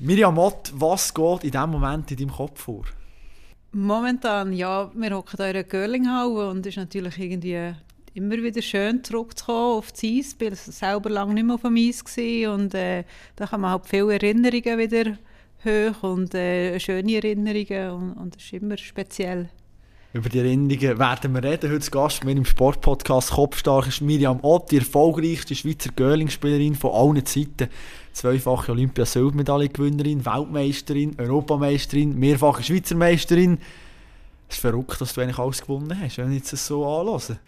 Miriam Mott, was geht in diesem Moment in deinem Kopf vor? Momentan, ja, wir hocken hier in einer und es ist natürlich irgendwie immer wieder schön zurückzukommen auf das Eis. Ich war selber lange nicht mehr auf dem Eis gewesen und äh, da kann man halt viele Erinnerungen wieder hoch und äh, schöne Erinnerungen und, und das ist immer speziell. Über die Erinnerungen werden wir reden. Heute Gast mit im Sportpodcast Kopfstark ist Miriam Ott, die erfolgreichste Schweizer Girling-Spielerin von allen Zeiten. Zweifache Olympia-Silbermedaillengewinnerin, Weltmeisterin, Europameisterin, mehrfache Schweizer Meisterin. Es ist verrückt, dass du eigentlich alles gewonnen hast, wenn ich jetzt so anhöre.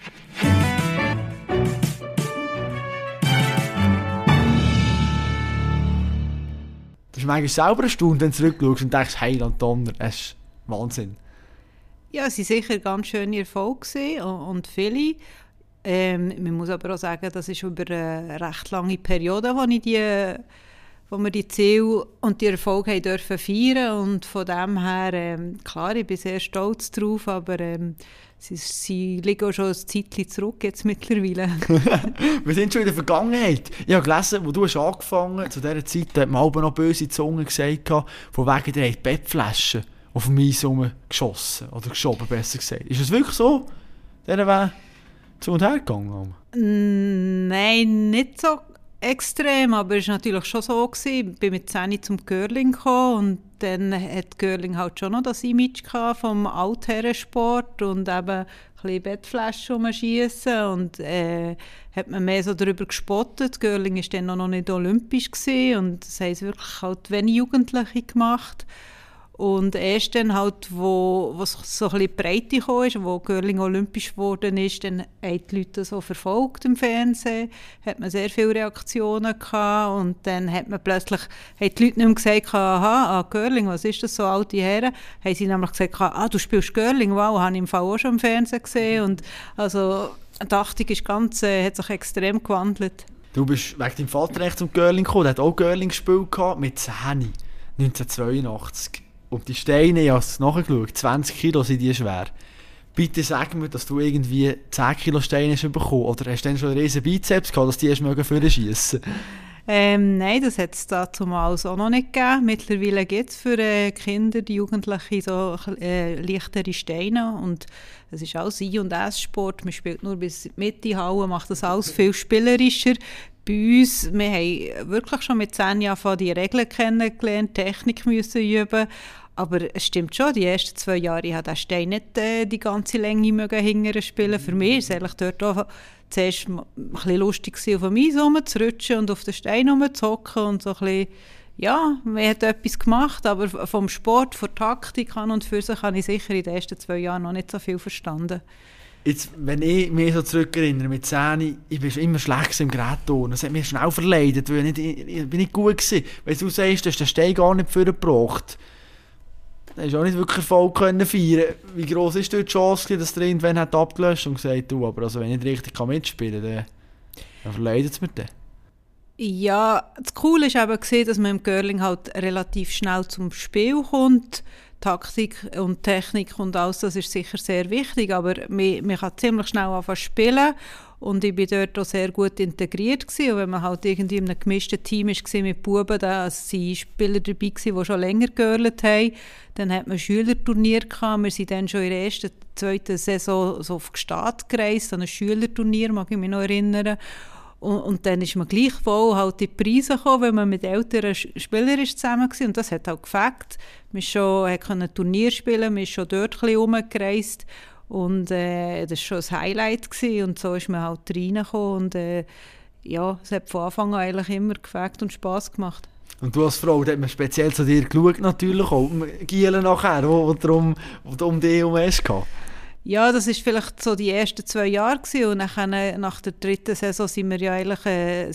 Das ist manchmal selber eine Stunde, wenn du zurückschaust und denkst, hey, Donner, es ist Wahnsinn. Ja, es waren sicher ganz schöne Erfolge und viele. Ähm, man muss aber auch sagen, das ist über eine recht lange Periode, wo, ich die, wo wir die Ziele und die Erfolge haben dürfen feiern und von dem her, ähm, klar, ich bin sehr stolz darauf, aber ähm, sie, sie liegen auch schon ein Zeitchen zurück jetzt mittlerweile. wir sind schon in der Vergangenheit. Ich habe gelesen, wo du hast angefangen zu dieser Zeit, hat man noch böse Zungen gesagt, von wegen der Bettflaschen auf Eis geschossen oder geschoben, besser gesagt. Ist es wirklich so? Wäre zu und her gegangen? Nein, nicht so extrem, aber es war natürlich schon so. Gewesen. Ich bin mit 10 zum Curling gekommen und dann hat Curling halt schon noch das Image vom Altherrensport und eben ein bisschen Bettflaschen umschießen und äh, hat man mehr so darüber gespottet. Curling war dann noch nicht olympisch gewesen und das haben wirklich halt wenig Jugendliche gemacht. Und erst dann halt, wo, wo so ein bisschen Breite kam, ist, wo Curling olympisch geworden ist, dann haben die Leute so verfolgt im Fernsehen, hat man sehr viele Reaktionen gehabt. Und dann hat man plötzlich, haben die Leute nicht mehr gesagt, aha, ah, Curling, was ist das, so alte Herren, haben sie nämlich gesagt, ah, du spielst Curling, wow, habe ich im Fall auch schon im Fernsehen gesehen. Und also die Achtung ist ganz, äh, hat sich extrem gewandelt. Du bist wegen deinem Vater echt zum Curling gekommen, der hat auch Curling gespielt mit 10, 1982. Und die Steine, ich habe es nachgeschaut, 20 Kilo sind die schwer. Bitte sag mir, dass du irgendwie 10 Kilo Steine hast bekommen oder hast du dann schon einen riesen Bizeps gehabt, dass die erst mögen ähm, Nein, das hat es damals auch noch nicht gegeben. Mittlerweile gibt es für äh, Kinder, die Jugendlichen so äh, leichtere Steine und es ist auch Ein- und Esssport. Man spielt nur bis Mitte Halle, macht das alles viel spielerischer bei uns, wir haben wirklich schon mit 10 Jahren die Regeln kennengelernt, Technik müssen üben, aber es stimmt schon, die ersten zwei Jahre ich den Stein nicht äh, die ganze Länge mögen spielen. Für mich war es dort auch zuerst ein bisschen lustig, auf dem Eis rumzurutschen und auf den Stein rumzuhocken und so bisschen, ja, man hat etwas gemacht, aber vom Sport, von Taktik an und für sich habe ich sicher in den ersten zwei Jahren noch nicht so viel verstanden. Jetzt, wenn ich mich so zurückerinnere, mit 10, ich war immer schlecht im Gerätton. Das hat mich schnell verleidet, weil ich, nicht, ich bin nicht gut war. Wenn du sagst, du hast den Stein gar nicht vorgebracht, dann du auch nicht wirklich Erfolg können feiern Wie gross ist die Chance, dass der irgendwann hat abgelöscht und gesagt du, aber also, wenn ich nicht richtig mitspielen kann, dann, dann verleidet es mir dann. Ja, das Coole ist eben gesehen, dass man im Curling halt relativ schnell zum Spiel kommt. Taktik und Technik und alles, das ist sicher sehr wichtig, aber man, man kann ziemlich schnell anfangen spielen und ich war dort auch sehr gut integriert gewesen. und wenn man halt irgendwie in einem gemischten Team war mit Buben, da waren Spieler dabei gewesen, die schon länger gelernt haben, dann hat man Schülerturnier gehabt, wir sind dann schon in der ersten, zweiten Saison so auf Gstaad gereist, an ein Schülerturnier, mag ich mich noch erinnern und, und, dann ist man gleichwohl halt die Preise gekommen, wenn man mit älteren Spielern zusammen war. Und das hat auch gefällt. Man schon, konnte Turnier spielen, man ist schon dort ein bisschen rumgereist. Und äh, das war schon ein Highlight. Gewesen. Und so ist man halt reingekommen. Und äh, ja, es hat von Anfang an eigentlich immer gefällt und Spass gemacht. Und du als Frau, da hat man speziell zu dir geschaut, natürlich auch. Gielen nachher, wo, wo, darum, wo um dich herum hast. Ja, das ist vielleicht so die ersten zwei Jahre gewesen. und dann, nach der dritten Saison sind wir ja eigentlich ein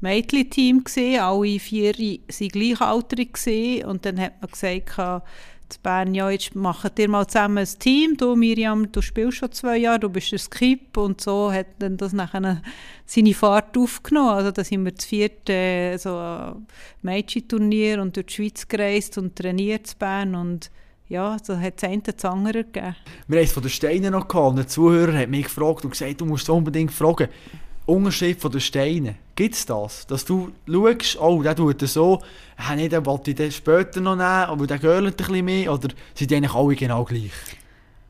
Mädchen-Team gewesen. Alle vier waren gleichaltrig und dann hat man gesagt, zu Bern, ja, jetzt machen wir mal zusammen ein Team. Du, Miriam, du spielst schon zwei Jahre, du bist ein Skip und so hat dann das nachher seine Fahrt aufgenommen. Also da sind wir zu viert äh, so Mädchenturnier und durch die Schweiz gereist und trainiert zu Bern und ja, so hat es einen zu gegeben. Wir haben es von den Steinen noch gehabt. Ein Zuhörer hat mich gefragt und gesagt, du musst unbedingt fragen, Unterschied von den Steinen. Gibt es das? Dass du schaust, oh, der tut das so, ja, nee, den wollte ich den später noch nehmen, aber der gehört ein bisschen mehr, oder sind die eigentlich alle genau gleich?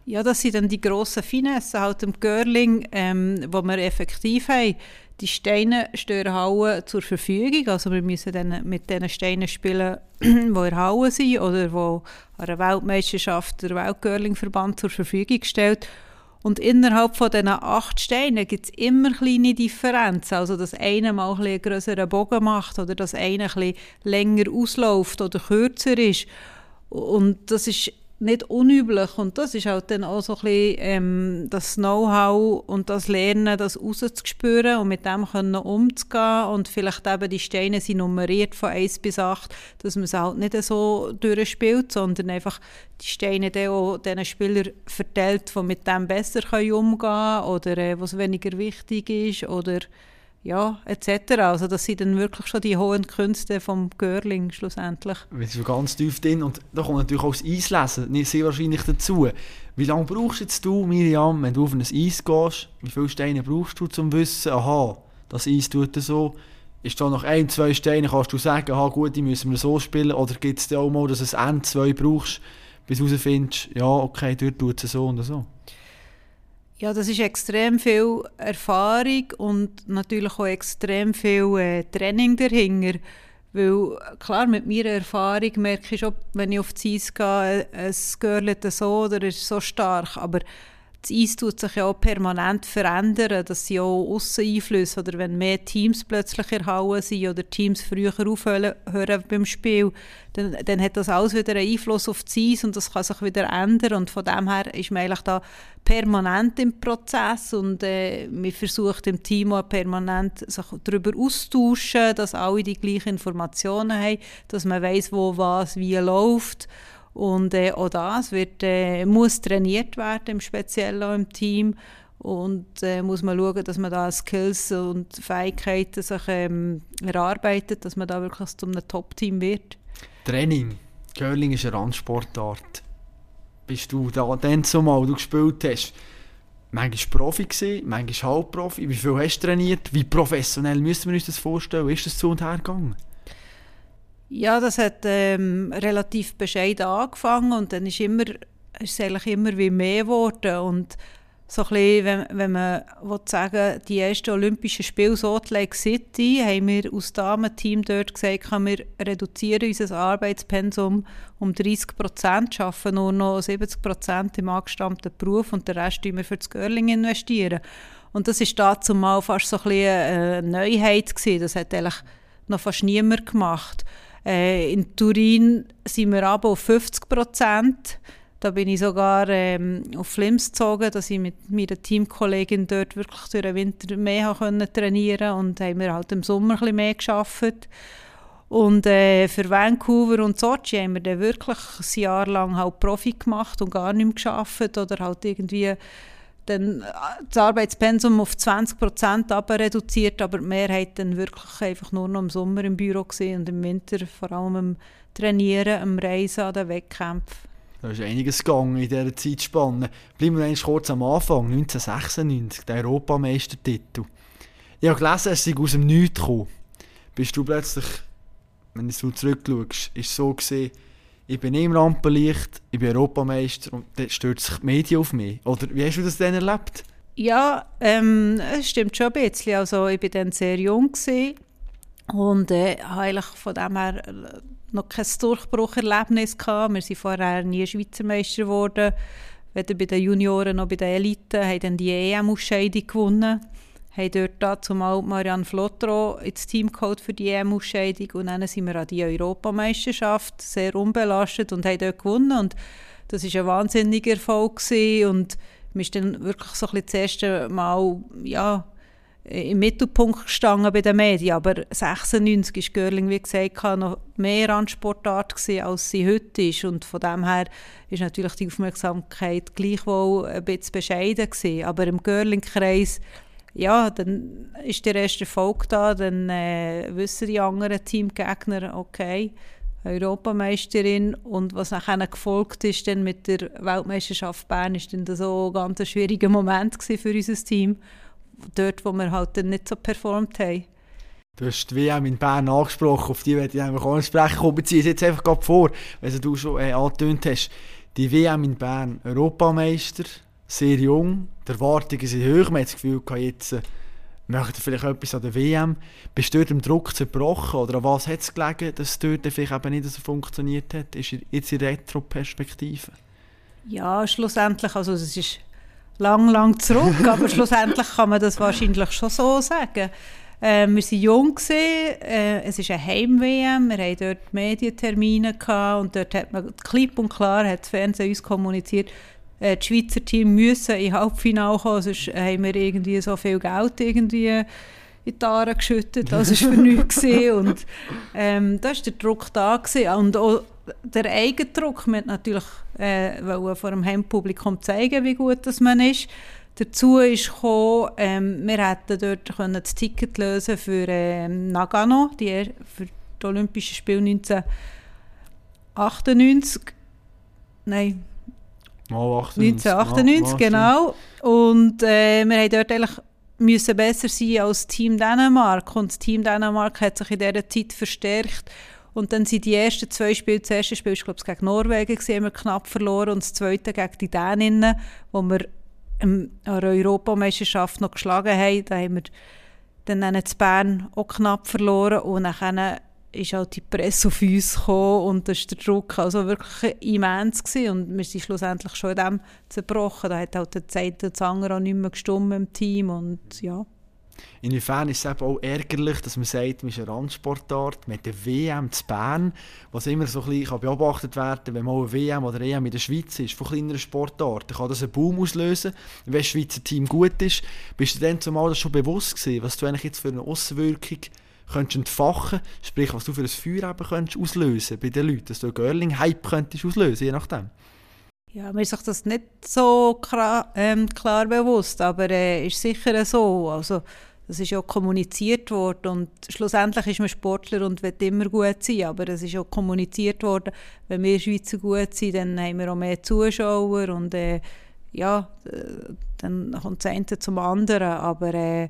Ja, das sind dann die grossen Finessen halt im Curling, ähm, wo wir effektiv haben. Die Steine in Halle zur Verfügung, also wir müssen dann mit diesen Steinen spielen, die in der Halle sind oder die an einer Weltmeisterschaft der Weltcurlingverband zur Verfügung stellt. Und innerhalb von diesen acht Steinen gibt es immer kleine Differenzen. Also, dass einer mal ein einen größeren Bogen macht oder dass einer ein länger ausläuft oder kürzer ist. Und das ist nicht unüblich. Und das ist halt dann auch so ein bisschen ähm, das Know-how und das Lernen, das rauszuspüren und mit dem können umzugehen. Und vielleicht eben die Steine sind nummeriert von 1 bis 8, dass man es halt nicht so durchspielt, sondern einfach die Steine dann auch den Spielern verteilt, die mit dem besser umgehen können oder äh, was weniger wichtig ist oder ja, etc. Also das sind dann wirklich schon die hohen Künste vom Görling schlussendlich. Wir sind ganz tief drin und da kommt natürlich auch das Eislesen sehr wahrscheinlich dazu. Wie lange brauchst jetzt du, Miriam, wenn du auf ein Eis gehst, wie viele Steine brauchst du, um zu wissen, aha, das Eis tut so, ist da noch ein, zwei Steine, kannst du sagen, aha gut, die müssen wir so spielen, oder gibt es da auch mal, dass du ein, zwei brauchst, bis du herausfindest, ja, okay, dort tut es so und so? Ja, das ist extrem viel Erfahrung und natürlich auch extrem viel äh, Training dahinter. Weil, klar, mit meiner Erfahrung merke ich schon, wenn ich auf die Eis gehe, es gehört so oder ist so stark, aber das Eis tut sich ja auch permanent verändern, dass sie auch Ausseneinflüsse oder wenn mehr Teams plötzlich erhauen sind oder Teams früher aufhören beim Spiel, dann, dann hat das alles wieder einen Einfluss auf das Eis und das kann sich wieder ändern. Und von dem her ist man eigentlich da permanent im Prozess und äh, man versucht im Team auch permanent sich darüber auszutauschen, dass alle die gleichen Informationen haben, dass man weiß, wo was wie läuft und äh, auch das wird, äh, muss trainiert werden, im Speziellen auch im Team. Und äh, muss man schauen, dass man da Skills und Fähigkeiten sich ähm, erarbeitet, dass man da wirklich zu einem Top-Team wird. Training. Curling ist eine Randsportart. Bist du da dann zumal du gespielt hast, manchmal Profi gewesen, manchmal Halbprofi? Wie viel hast du trainiert? Wie professionell müssen wir uns das vorstellen? Ist das zu und her gegangen? Ja, das hat ähm, relativ bescheiden angefangen und dann ist, immer, ist es eigentlich immer wie mehr geworden. Und so ein bisschen, wenn, wenn man will sagen die ersten Olympischen Spiele Salt Lake City, haben wir aus Damenteam dort gesagt, wir reduzieren unser Arbeitspensum um 30 Prozent, schaffen nur noch 70 Prozent im angestammten Beruf und den Rest wir für das Girling investieren. Und das ist dazu mal fast so ein bisschen eine Neuheit gewesen. Das hat eigentlich noch fast niemand gemacht. Äh, in Turin sind wir aber auf 50 Prozent. Da bin ich sogar ähm, auf Flims gezogen, dass ich mit meiner Teamkollegin dort wirklich durch den Winter mehr können trainieren und haben wir halt im Sommer ein bisschen mehr geschafft. Und äh, für Vancouver und Sochi haben wir dann wirklich ein Jahr lang halt Profi gemacht und gar nicht mehr geschafft oder halt irgendwie dann äh, das Arbeitspensum auf 20 Prozent reduziert, aber die Mehrheit dann wirklich einfach nur noch im Sommer im Büro gesehen und im Winter vor allem am Trainieren, am Reisen, an den Wettkämpfen. Da ist einiges gegangen in dieser Zeitspanne. Bleiben wir eigentlich kurz am Anfang, 1996, der Europameistertitel. Ich habe gelesen, es sei aus dem Nichts gekommen. Bist du plötzlich, wenn du zurückschaust, ist es so gesehen, ich bin im Rampenlicht, ich bin Europameister und dann stürzt sich die Medien auf mich. Oder wie hast du das denn erlebt? Ja, ähm, es stimmt schon ein bisschen. Also ich war dann sehr jung und äh, habe eigentlich von dem her äh, noch kein Durchbrucherlebnis gehabt. Wir sind vorher nie Schweizer Meister geworden. Weder bei den Junioren noch bei den Eliten haben dann die EM-Ausscheidung gewonnen haben dort dazu mal Marianne Flottro ins Team geholt für die EM-Ausscheidung und dann sind wir an die Europameisterschaft sehr unbelastet und haben dort gewonnen und das war ein wahnsinniger Erfolg gewesen. und wir sind dann wirklich so ein bisschen das erste Mal ja, im Mittelpunkt gestanden bei den Medien, aber 96 ist Görling, wie gesagt, noch mehr an Sportart gewesen, als sie heute ist und von dem her ist natürlich die Aufmerksamkeit gleichwohl ein bisschen bescheiden gewesen. aber im Görling-Kreis ja, dann ist der erste Erfolg da, dann äh, wissen die anderen Teamgegner, okay, Europameisterin und was nachher gefolgt ist dann mit der Weltmeisterschaft Bern, ist dann so ein ganz schwieriger Moment für unser Team, dort, wo wir halt dann nicht so performt haben. Du hast die WM in Bern angesprochen, auf die werde ich einfach auch nicht sprechen. Komm, beziehe es jetzt einfach gerade vor, wenn du schon äh, angetönt hast. Die WM in Bern, Europameister, sehr jung, die Erwartungen sind hoch, man hat das Gefühl, jetzt äh, möchte vielleicht etwas an der WM. Bist du dort im Druck zerbrochen oder an was hat es gelegen, dass es dort vielleicht eben nicht so funktioniert hat? Ist jetzt in Retro-Perspektive? Ja, schlussendlich, also es ist lang, lang zurück, aber schlussendlich kann man das wahrscheinlich schon so sagen. Äh, wir waren jung, gewesen, äh, es ist eine Heim-WM, wir hatten dort Medientermine gehabt, und dort hat man klipp und klar, hat das Fernsehen uns kommuniziert, äh, das Schweizer Team müssen in Halbfinale kommen, sonst haben wir irgendwie so viel Geld irgendwie in die Aare geschüttet, das war für nichts. Und ähm, da war der Druck da. Gewesen. Und auch der Eigendruck, man natürlich äh, vor dem Heimpublikum zeigen, wie gut das man ist. Dazu ist gekommen, ähm, wir hätten dort können das Ticket lösen für ähm, Nagano, die, für die Olympischen Spiele 1998. Nein. Oh, 98. 1998, oh, genau. Und äh, wir haben dort eigentlich müssen besser sein als Team Dänemark. Und das Team Dänemark hat sich in dieser Zeit verstärkt. Und dann sind die ersten zwei Spiele, das erste Spiel war glaube ich, gegen Norwegen, haben wir knapp verloren und das zweite gegen die Däninnen, wo wir an der Europameisterschaft noch geschlagen haben. Da haben wir dann in Bern auch knapp verloren und dann ist halt die Presse auf uns gekommen und das war der Druck also wirklich immens gewesen. und wir sind schlussendlich schon in dem zerbrochen. Da hat halt der Zeit der Zanger auch nicht mehr gestummt im Team und ja. Inwiefern ist es eben auch ärgerlich, dass man sagt, man ist eine Randsportart mit der WM zu Bern, was immer so ein bisschen beobachtet werden kann, wenn man eine WM oder EM in der Schweiz ist, von kleineren Sportarten, kann das einen Boom auslösen. Wenn das Schweizer Team gut ist, bist du dann zumal das schon bewusst gewesen, was du eigentlich jetzt für eine Auswirkung könntest entfachen, sprich, was du für ein Feuer eben könntest auslösen bei den Leuten, dass du einen Girling-Hype könntest auslösen, je nachdem. Ja, mir ist sich das nicht so klar, ähm, klar bewusst, aber äh, ist sicher so. Also, das ist ja kommuniziert worden und schlussendlich ist man Sportler und will immer gut sein, aber es ist auch kommuniziert worden, wenn wir Schweizer gut sind, dann haben wir auch mehr Zuschauer und äh, ja, äh, dann kommt das eine zum anderen, aber äh,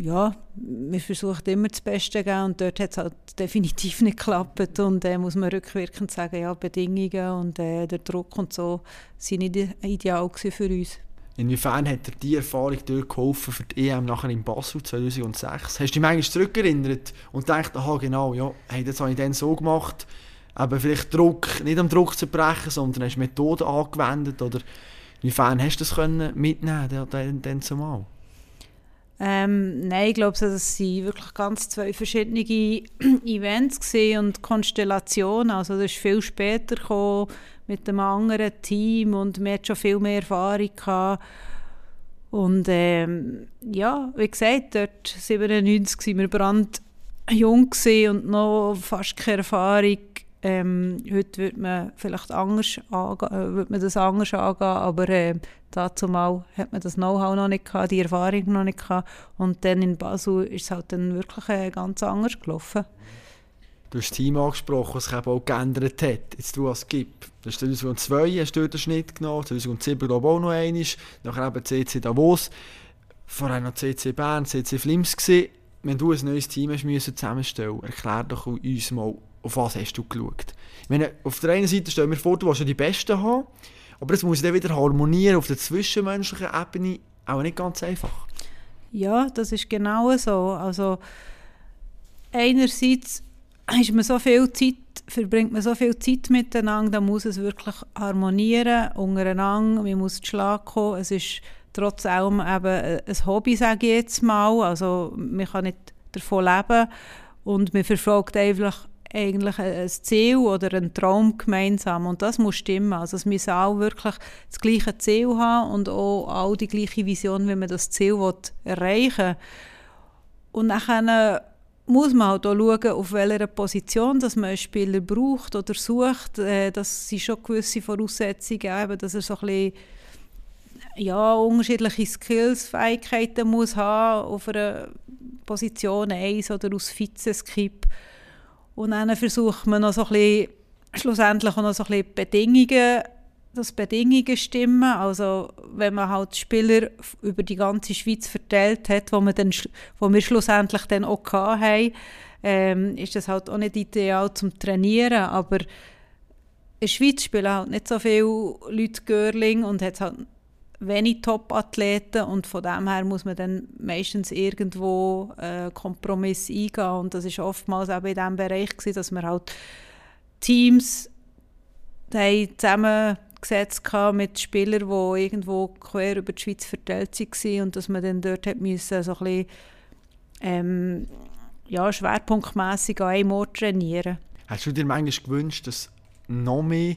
ja, wir versuchen immer das Beste zu geben und dort hat es halt definitiv nicht geklappt und äh, muss man rückwirkend sagen, ja, Bedingungen und äh, der Druck und so sind nicht ideal für uns. Inwiefern hat dir diese Erfahrung dort geholfen für die EM nachher in Basel 2006? Hast du dich manchmal zurückerinnert und gedacht, aha genau, ja, hey, das habe ich dann so gemacht, aber vielleicht Druck, nicht am Druck zu brechen, sondern hast Methoden angewendet oder inwiefern hast du das können mitnehmen dann, dann zumal? Ähm, nein, ich glaube, das waren wirklich ganz zwei verschiedene Events und Konstellationen. Also das ist viel später gekommen mit einem anderen Team und wir hatten schon viel mehr Erfahrung gehabt. Und ähm, ja, wie gesagt, dort 97 waren wir brandjung und noch fast keine Erfahrung. Ähm, heute würde man vielleicht anders angehen, äh, würde man das anders angehen, aber äh, dazu mal hat man das Know-how noch nicht gehabt, die Erfahrung noch nicht gehabt und dann in Basel ist es halt dann wirklich äh, ganz anders gelaufen. Du hast das Team angesprochen, was sich eben auch geändert hat. Jetzt du als GIP. 2002 hast du den Schnitt genommen, 2007 glaube ich auch noch einmal, nachher eben CC Davos, vorher noch CC Bern, CC Flims gewesen. Wenn du ein neues Team hast müssen zusammenstellen, erklär doch uns mal, auf was hast du geschaut? Ich meine, auf der einen Seite stell mir vor, du willst ja die Besten haben, aber es muss dann wieder harmonieren auf der zwischenmenschlichen Ebene, auch nicht ganz einfach. Ja, das ist genau so. Also einerseits ist man so viel Zeit, verbringt man so viel Zeit miteinander, dann muss es wirklich harmonieren untereinander, man muss Schlag kommen, es ist trotz allem eben ein Hobby, sage ich jetzt mal, also man kann nicht davon leben und man verfolgt einfach eigentlich ein Ziel oder einen Traum gemeinsam und das muss stimmen. Also es müssen auch wirklich das gleiche Ziel haben und auch all die gleiche Vision, wie man das Ziel erreichen will. Und dann muss man halt auch schauen, auf welcher Position dass man einen Spieler braucht oder sucht. Äh, das sind schon gewisse Voraussetzungen, eben, dass er so ein bisschen ja, unterschiedliche Skills, Fähigkeiten muss haben auf einer Position 1 oder aus Vizeskip. Und dann versucht man noch so ein bisschen, schlussendlich auch noch so ein bisschen Bedingungen dass Bedingungen stimmen. Also wenn man halt Spieler über die ganze Schweiz verteilt hat, wo, man dann, wo wir schlussendlich dann auch hatten, ähm, ist das halt auch nicht ideal zum Trainieren. Aber in der Schweiz spielen halt nicht so viele Leute Görling und hat halt wenig Top-Athleten und von dem her muss man dann meistens irgendwo äh, Kompromiss eingehen und das ist oftmals auch in diesem Bereich gewesen, dass man halt Teams zusammengesetzt mit Spielern, die irgendwo quer über die Schweiz verteilt waren und dass man dann dort hat müssen, so ein bisschen, ähm, ja, schwerpunktmässig an einem Ort trainieren. Hast du dir manchmal gewünscht, dass noch mehr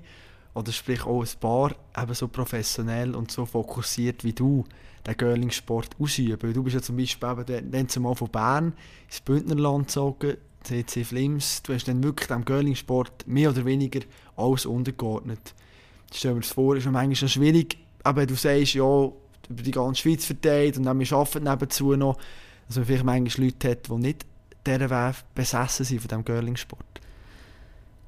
oder sprich auch ein paar eben so professionell und so fokussiert wie du den Girling-Sport ausüben. Du bist ja zum Beispiel eben dann zumal von Bern ins Bündnerland gezogen, CC Flims, du hast dann wirklich dem Girling-Sport mehr oder weniger alles untergeordnet. Stell mir das vor, ist manchmal schwierig, aber du sagst, ja, über die ganze Schweiz verteilt und dann wir arbeiten nebenzu noch, dass man vielleicht manchmal Leute hat, die nicht dieser Weg besessen sind von diesem Girling-Sport.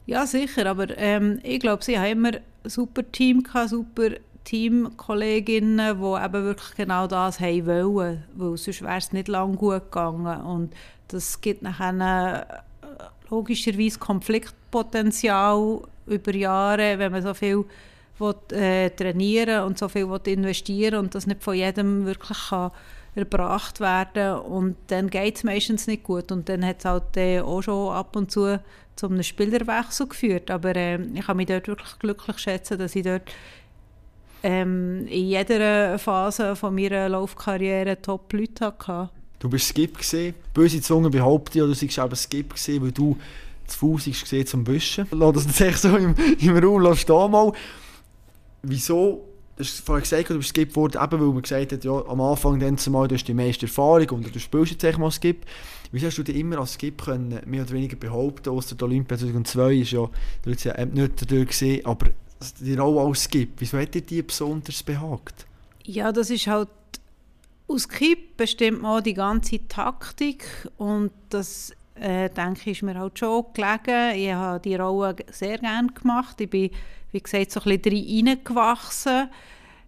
Ja, sicher, aber ähm, ich glaube, sie haben immer ein super Team gehabt, super Teamkolleginnen, die eben wirklich genau das haben wollen, weil sonst wäre es nicht lange gut gegangen und das gibt nachher äh, logischerweise Konfliktpotenzial über Jahre, wenn man so viel will, äh, trainieren und so viel will investieren und das nicht von jedem wirklich kann erbracht werden und dann geht es meistens nicht gut und dann hat es halt äh, auch schon ab und zu zu einem Spielerwechsel geführt, aber äh, ich kann mich dort wirklich glücklich schätzen, dass ich dort ähm, in jeder Phase von meiner Laufkarriere Top-Leute hatte. Du bist Skip gesehen. Böse Zunge behauptet ja, du seist eben Skip gesehen, weil du zu Fuß gesehen zum Büschen. Lass das nicht echt so im, im Raum stehen mal. Wieso du hast vorhin gesagt, du bist Skip geworden, eben weil man gesagt hat, ja, am Anfang dann zumal, du hast die meiste Erfahrung und du spielst jetzt mal Skip. Wieso hast du dich immer als Skip können, mehr oder weniger behaupten, außer der Olympia 2002 ist ja, hast ja nicht dadurch gesehen, aber die Rolle als Skip, wieso hat dir die besonders behagt? Ja, das ist halt, aus Skip bestimmt man die ganze Taktik und das äh, denke ich, ist mir halt schon gelegen. Ich habe die Rolle sehr gerne gemacht. Ich bin wie gesagt, so ein bisschen reingewachsen.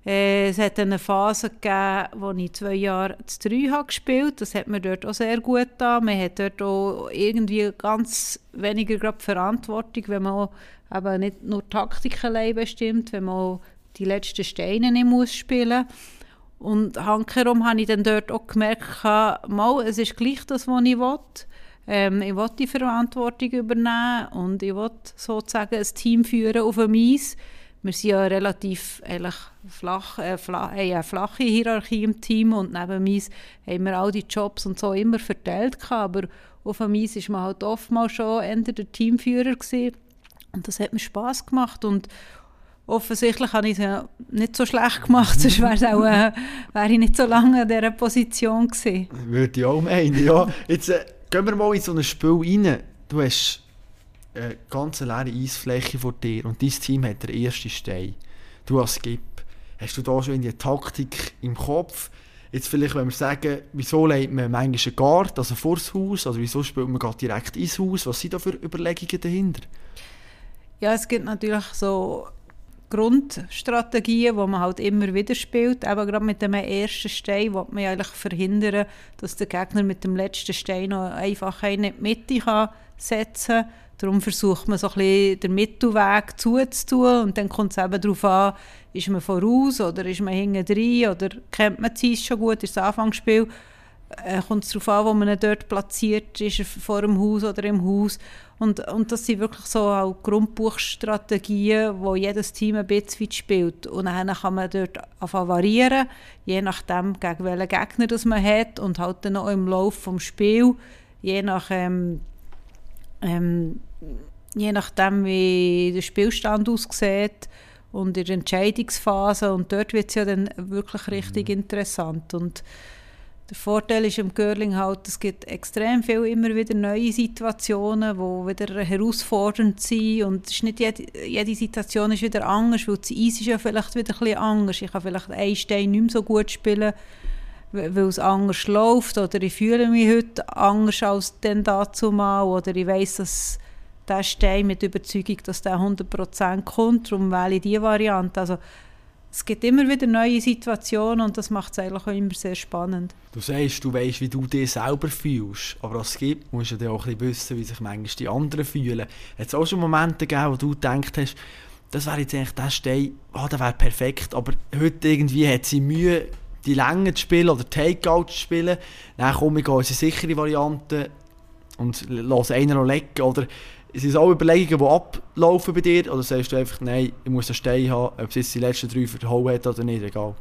Äh, es hat eine Phase gegeben, wo ich zwei Jahre zu drei habe gespielt Das hat mir dort auch sehr gut getan. Man hat dort auch irgendwie ganz weniger gerade Verantwortung, wenn man eben nicht nur Taktik allein bestimmt, wenn man die letzten Steine nicht muss spielen Und hankerum habe ich dann dort auch gemerkt, mal, es ist gleich das, was ich will. Ähm, ich will die Verantwortung übernehmen und ich will sozusagen ein Team führen auf dem Eis. Wir sind ja relativ eigentlich flach, äh, flach, äh, eine flache Hierarchie im Team und neben uns haben wir all die Jobs und so immer verteilt gehabt, aber auf dem Eis war man halt oftmals schon eher der Teamführer gewesen. und das hat mir Spass gemacht und offensichtlich habe ich es ja nicht so schlecht gemacht, sonst wäre, auch, äh, wäre ich nicht so lange in dieser Position gewesen. Würde ich auch meinen, ja. Jetzt, äh gehen wir mal in so ein Spiel rein. Du hast eine ganz leere Eisfläche vor dir und dein Team hat den ersten Stein. Du als Gip. Hast du da schon in die Taktik im Kopf? Jetzt vielleicht, wenn wir sagen, wieso legt man manchmal einen Guard, also vor das Haus, also wieso spielt man gerade direkt ins Haus? Was sind da für Überlegungen dahinter? Ja, es gibt natürlich so Grundstrategien, die man halt immer wieder spielt. Aber gerade mit dem ersten Stein will man eigentlich verhindern, dass der Gegner mit dem letzten Stein noch einfach in die Mitte kann setzen kann. Darum versucht man so ein bisschen den Mittelweg zuzutun und dann kommt es eben darauf an, ist man voraus oder ist man hinten drin oder kennt man die schon gut, ist das Anfangsspiel äh, kommt es darauf an, wo man ihn dort platziert, ist er vor dem Haus oder im Haus. Und, und das sind wirklich so auch Grundbuchstrategien, wo jedes Team ein bisschen spielt. Und dann kann man dort variieren, je nachdem, gegen welchen Gegner das man hat und halt dann auch im Laufe des Spiels, je nach ähm, ähm, je nachdem, wie der Spielstand aussieht und in der Entscheidungsphase. Und dort wird es ja dann wirklich richtig mhm. interessant. Und der Vorteil ist im Curling halt, es gibt extrem viel immer wieder neue Situationen, die wieder herausfordernd sind und ist nicht jede, jede Situation ist wieder anders, weil das Eis ist ja vielleicht wieder ein bisschen anders. Ich kann vielleicht einen Stein nicht mehr so gut spielen, weil es anders läuft oder ich fühle mich heute anders als dann dazu mal oder ich weiß, dass der Stein mit Überzeugung, dass der 100% kommt, darum wähle ich diese Variante. Also es gibt immer wieder neue Situationen und das macht es eigentlich auch immer sehr spannend. Du sagst, du weißt, wie du dich selber fühlst, aber als gibt, musst du ja auch ein bisschen wissen, wie sich manchmal die anderen fühlen. Hat es auch schon Momente gegeben, wo du gedacht hast, das wäre jetzt eigentlich der Stein, oh, der wäre perfekt, aber heute irgendwie hat sie Mühe, die Länge zu spielen oder Takeout zu spielen. Dann komme ich unsere sichere Variante und lasse einen noch. Oder sind es auch Überlegungen, die ablaufen bei dir? Oder sagst du einfach, nein, ich muss einen Stein haben, ob es die letzten drei verhauen hat oder nicht, egal?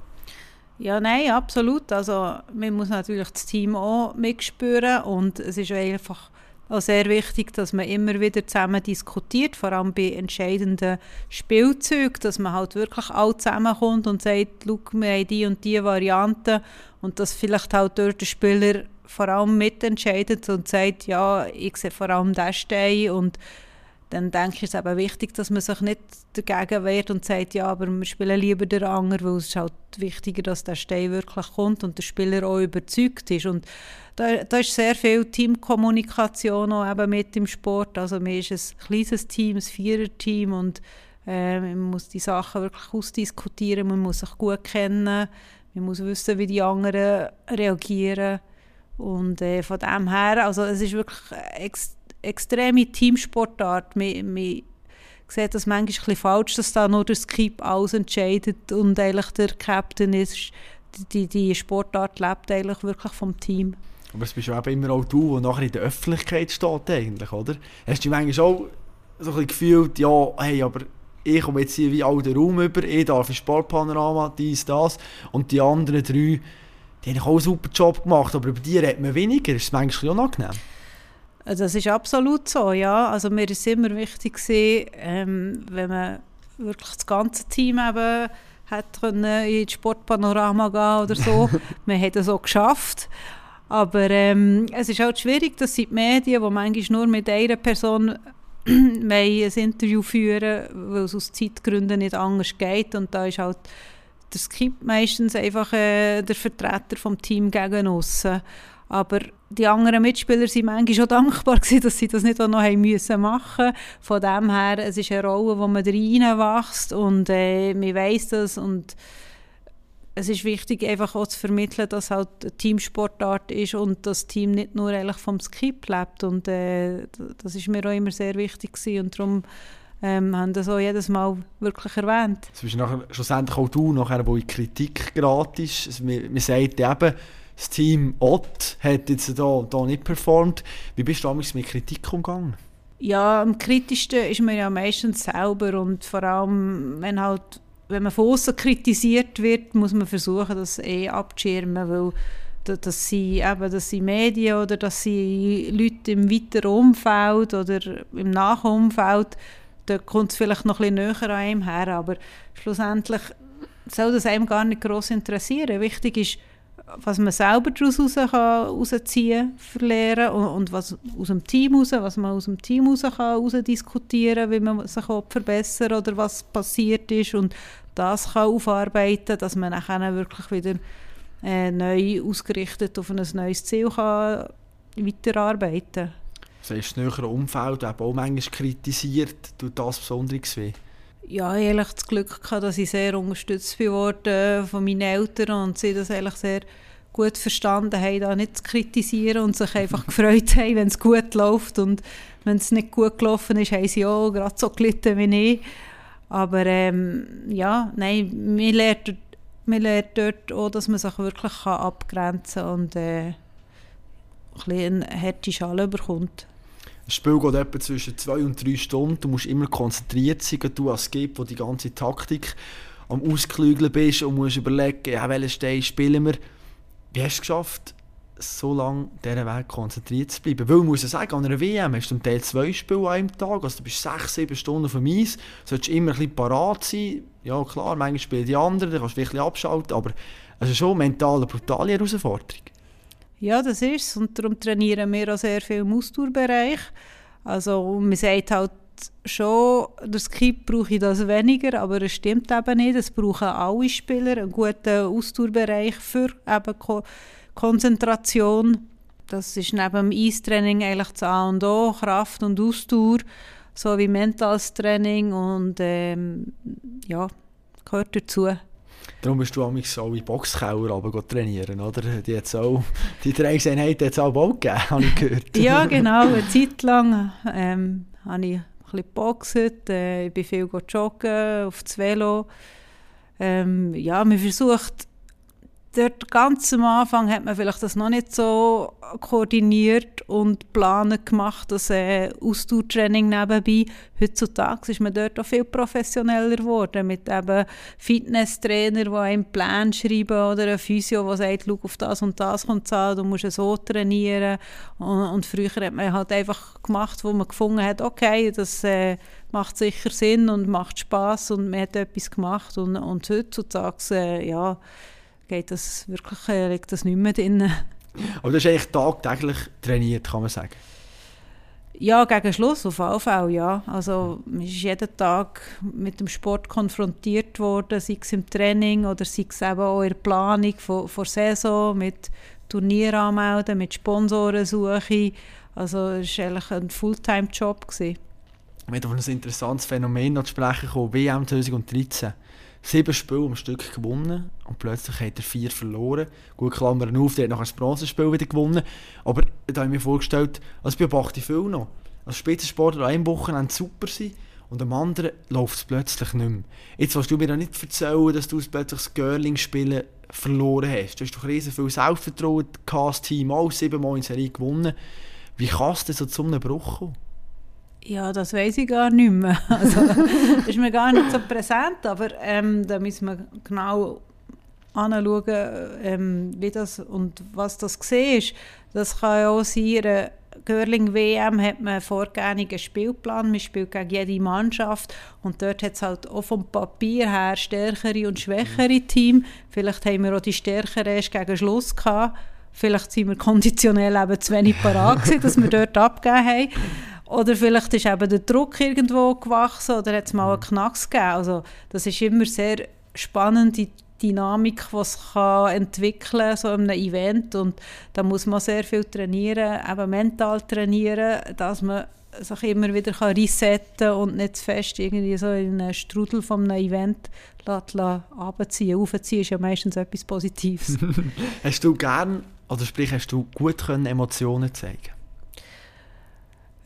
Ja, nein, absolut. Also man muss natürlich das Team auch mitspüren und es ist einfach auch sehr wichtig, dass man immer wieder zusammen diskutiert, vor allem bei entscheidenden Spielzügen, dass man halt wirklich alle zusammenkommt und sagt, schau, wir haben die und die Variante und dass vielleicht halt dort der Spieler vor allem mitentscheidet und sagt, ja, ich sehe vor allem den Stein und dann denke ich, es ist eben wichtig, dass man sich nicht dagegen wehrt und sagt, ja, aber wir spielen lieber den Anger, weil es ist halt wichtiger, dass der Stein wirklich kommt und der Spieler auch überzeugt ist. Und da, da ist sehr viel Teamkommunikation auch eben mit im Sport. Also man ist ein kleines Team, ein Viererteam und äh, man muss die Sachen wirklich ausdiskutieren, man muss sich gut kennen, man muss wissen, wie die anderen reagieren. Und äh, von dem her, also es ist wirklich extrem extreme Teamsportart. Man, man sieht das manchmal ein bisschen falsch, dass da nur der Skip alles entscheidet und eigentlich der Captain ist. Die, die Sportart lebt eigentlich wirklich vom Team. Aber es bist ja eben immer auch du, der nachher in der Öffentlichkeit steht eigentlich, oder? Hast du manchmal auch so ein gefühlt, ja, hey, aber ich komme jetzt hier wie all den Raum über, ich darf im Sportpanorama, dies, das, und die anderen drei, die haben auch einen super Job gemacht, aber über die redet man weniger, ist es manchmal unangenehm? Also das ist absolut so, ja. Also mir ist immer wichtig gewesen, ähm, wenn man wirklich das ganze Team eben hat können in Sportpanorama gehen oder so. man hat es auch geschafft. Aber ähm, es ist halt schwierig, dass die Medien, die manchmal nur mit einer Person ein Interview führen, weil es aus Zeitgründen nicht anders geht. Und da ist halt der Skip meistens einfach äh, der Vertreter vom Team gegen aussen. Aber die anderen Mitspieler waren manchmal schon dankbar gewesen, dass sie das nicht auch noch haben müssen machen Von dem her, es ist eine Rolle, wo man reinwächst und äh, man weiss das und es ist wichtig, einfach auch zu vermitteln, dass halt eine Teamsportart ist und das Team nicht nur eigentlich vom Skip lebt und äh, das ist mir auch immer sehr wichtig gewesen und darum ähm, haben das auch jedes Mal wirklich erwähnt. Es ist nachher, schlussendlich auch du, nachher, wo in Kritik gratis, also man, man sagt eben, das Team Ott hat jetzt da, da nicht performt. Wie bist du damals mit Kritik umgegangen? Ja, am kritischsten ist man ja meistens selber und vor allem, wenn halt wenn man von außen kritisiert wird, muss man versuchen, das eh abzuschirmen, weil dass sie eben, dass sie Medien oder dass sie Leute im weiteren Umfeld oder im Nachumfeld, da kommt es vielleicht noch ein bisschen näher an einem her, aber schlussendlich soll das einem gar nicht groß interessieren. Wichtig ist, was man selber daraus herausziehen kann, verlieren und, und was aus dem Team raus, was man aus dem Team raus kann diskutieren, wie man sich verbessern oder was passiert ist und das kann aufarbeiten, dass man dann wirklich wieder äh, neu ausgerichtet auf ein neues Ziel kann weiterarbeiten kann. Das nähere Umfeld eben auch manchmal kritisiert, tut das besonders weh? ja, ehrlich das Glück gehabt, dass ich sehr unterstützt wurde von meinen Eltern und sie das eigentlich sehr gut verstanden haben, da nicht zu kritisieren und sich einfach gefreut haben, wenn es gut läuft und wenn es nicht gut gelaufen ist, haben sie auch gerade so gelitten wie ich. Aber ähm, ja, nein, mir lernt, mir lernt dort auch, dass man sich wirklich kann abgrenzen kann und äh, ein bisschen eine harte Schale bekommt. Das Spiel geht etwa zwischen zwei und drei Stunden. Du musst immer konzentriert sein, du als Gib, wo die ganze Taktik am Ausklügeln bist und musst überlegen, ja, welchen Stein spielen wir. Wie hast du es geschafft, so lange diesen Weg konzentriert zu bleiben? Weil, muss ich sagen, an einer WM hast du zum Teil zwei Spiele an einem Tag, also du bist sechs, sieben Stunden vom Eis, solltest immer ein bisschen parat sein. Ja klar, manchmal spielen die anderen, dann kannst du wirklich abschalten, aber es ist schon mental eine brutale Herausforderung. Ja, das ist es. Und darum trainieren wir auch sehr viel im Ausdauerbereich. Also man sagt halt schon, der Skip brauche ich das weniger, aber es stimmt eben nicht. Es brauchen alle Spieler einen guten Ausdauerbereich für eben Ko Konzentration. das ist neben dem Eistraining eigentlich das A und O, Kraft und Ausdauer, sowie mentales Training und ähm, ja, gehört dazu. Darum bist du auch so in Boxkeller aber trainieren, oder? Die, hat auch, die Trainingseinheit hat es auch bald gegeben, habe ich gehört. ja, genau. Eine Zeit lang ähm, habe ich ein bisschen geboxt, äh, ich bin viel joggen, auf das Velo. Ähm, ja, man versucht dort ganz am Anfang hat man vielleicht das noch nicht so koordiniert und geplant gemacht, das äh, Ausdauertraining nebenbei. Heutzutage ist man dort auch viel professioneller geworden, mit eben Fitnesstrainer, die einen Plan schreiben oder ein Physio, der sagt, schau auf das und das kommt an, du musst so trainieren. Und, und, früher hat man halt einfach gemacht, wo man gefunden hat, okay, das äh, macht sicher Sinn und macht Spaß und man hat etwas gemacht. Und, und heutzutage, äh, ja, geht das wirklich, äh, liegt das nicht mehr drin. Aber du hast eigentlich tagtäglich trainiert, kann man sagen? Ja, gegen Schluss auf jeden Fall, ja. Also man ist jeden Tag mit dem Sport konfrontiert worden, sei es im Training oder sei es eben auch in der Planung von, von Saison, mit Turnier anmelden, mit Sponsorensuche. Also es war eigentlich ein Fulltime-Job. Wir haben auf ein interessantes Phänomen noch zu sprechen gekommen, WM 2013 sieben Spiele am Stück gewonnen und plötzlich hat er vier verloren. Gut, Klammern auf, der hat noch ein Bronzespiel wieder gewonnen. Aber da habe ich mir vorgestellt, als beobachte ich viel noch. Als Spitzensportler an Wochenende super sein und am anderen läuft es plötzlich nicht mehr. Jetzt willst du mir doch nicht erzählen, dass du plötzlich das Girling-Spielen verloren hast. Du hast doch riesen viel Selbstvertrauen, das Team auch siebenmal in Serie gewonnen. Wie kann es denn so zu einem Bruch kommen? Ja, das weiß ich gar nicht mehr. Also, das ist mir gar nicht so präsent, aber ähm, da müssen wir genau anschauen, ähm, wie das und was das war. Das kann ja auch sein, eine Girling-WM hat man einen vorgegebenen Spielplan, man spielt gegen jede Mannschaft und dort hat es halt auch vom Papier her stärkere und schwächere Team. Vielleicht haben wir auch die stärkeren erst gegen Schluss gehabt. Vielleicht sind wir konditionell eben zu wenig parat gewesen, dass wir dort abgegeben haben. Oder vielleicht ist eben der Druck irgendwo gewachsen oder hat es mal einen Knacks gegeben. Also das ist immer sehr spannend, die Dynamik, die es kann entwickeln kann, so in einem Event. Und da muss man sehr viel trainieren, eben mental trainieren, dass man sich immer wieder kann resetten kann und nicht zu fest irgendwie so in einen Strudel von einem Event runterziehen. Aufziehen ist ja meistens etwas Positives. hast du gern, oder sprich, hast du gut können Emotionen zeigen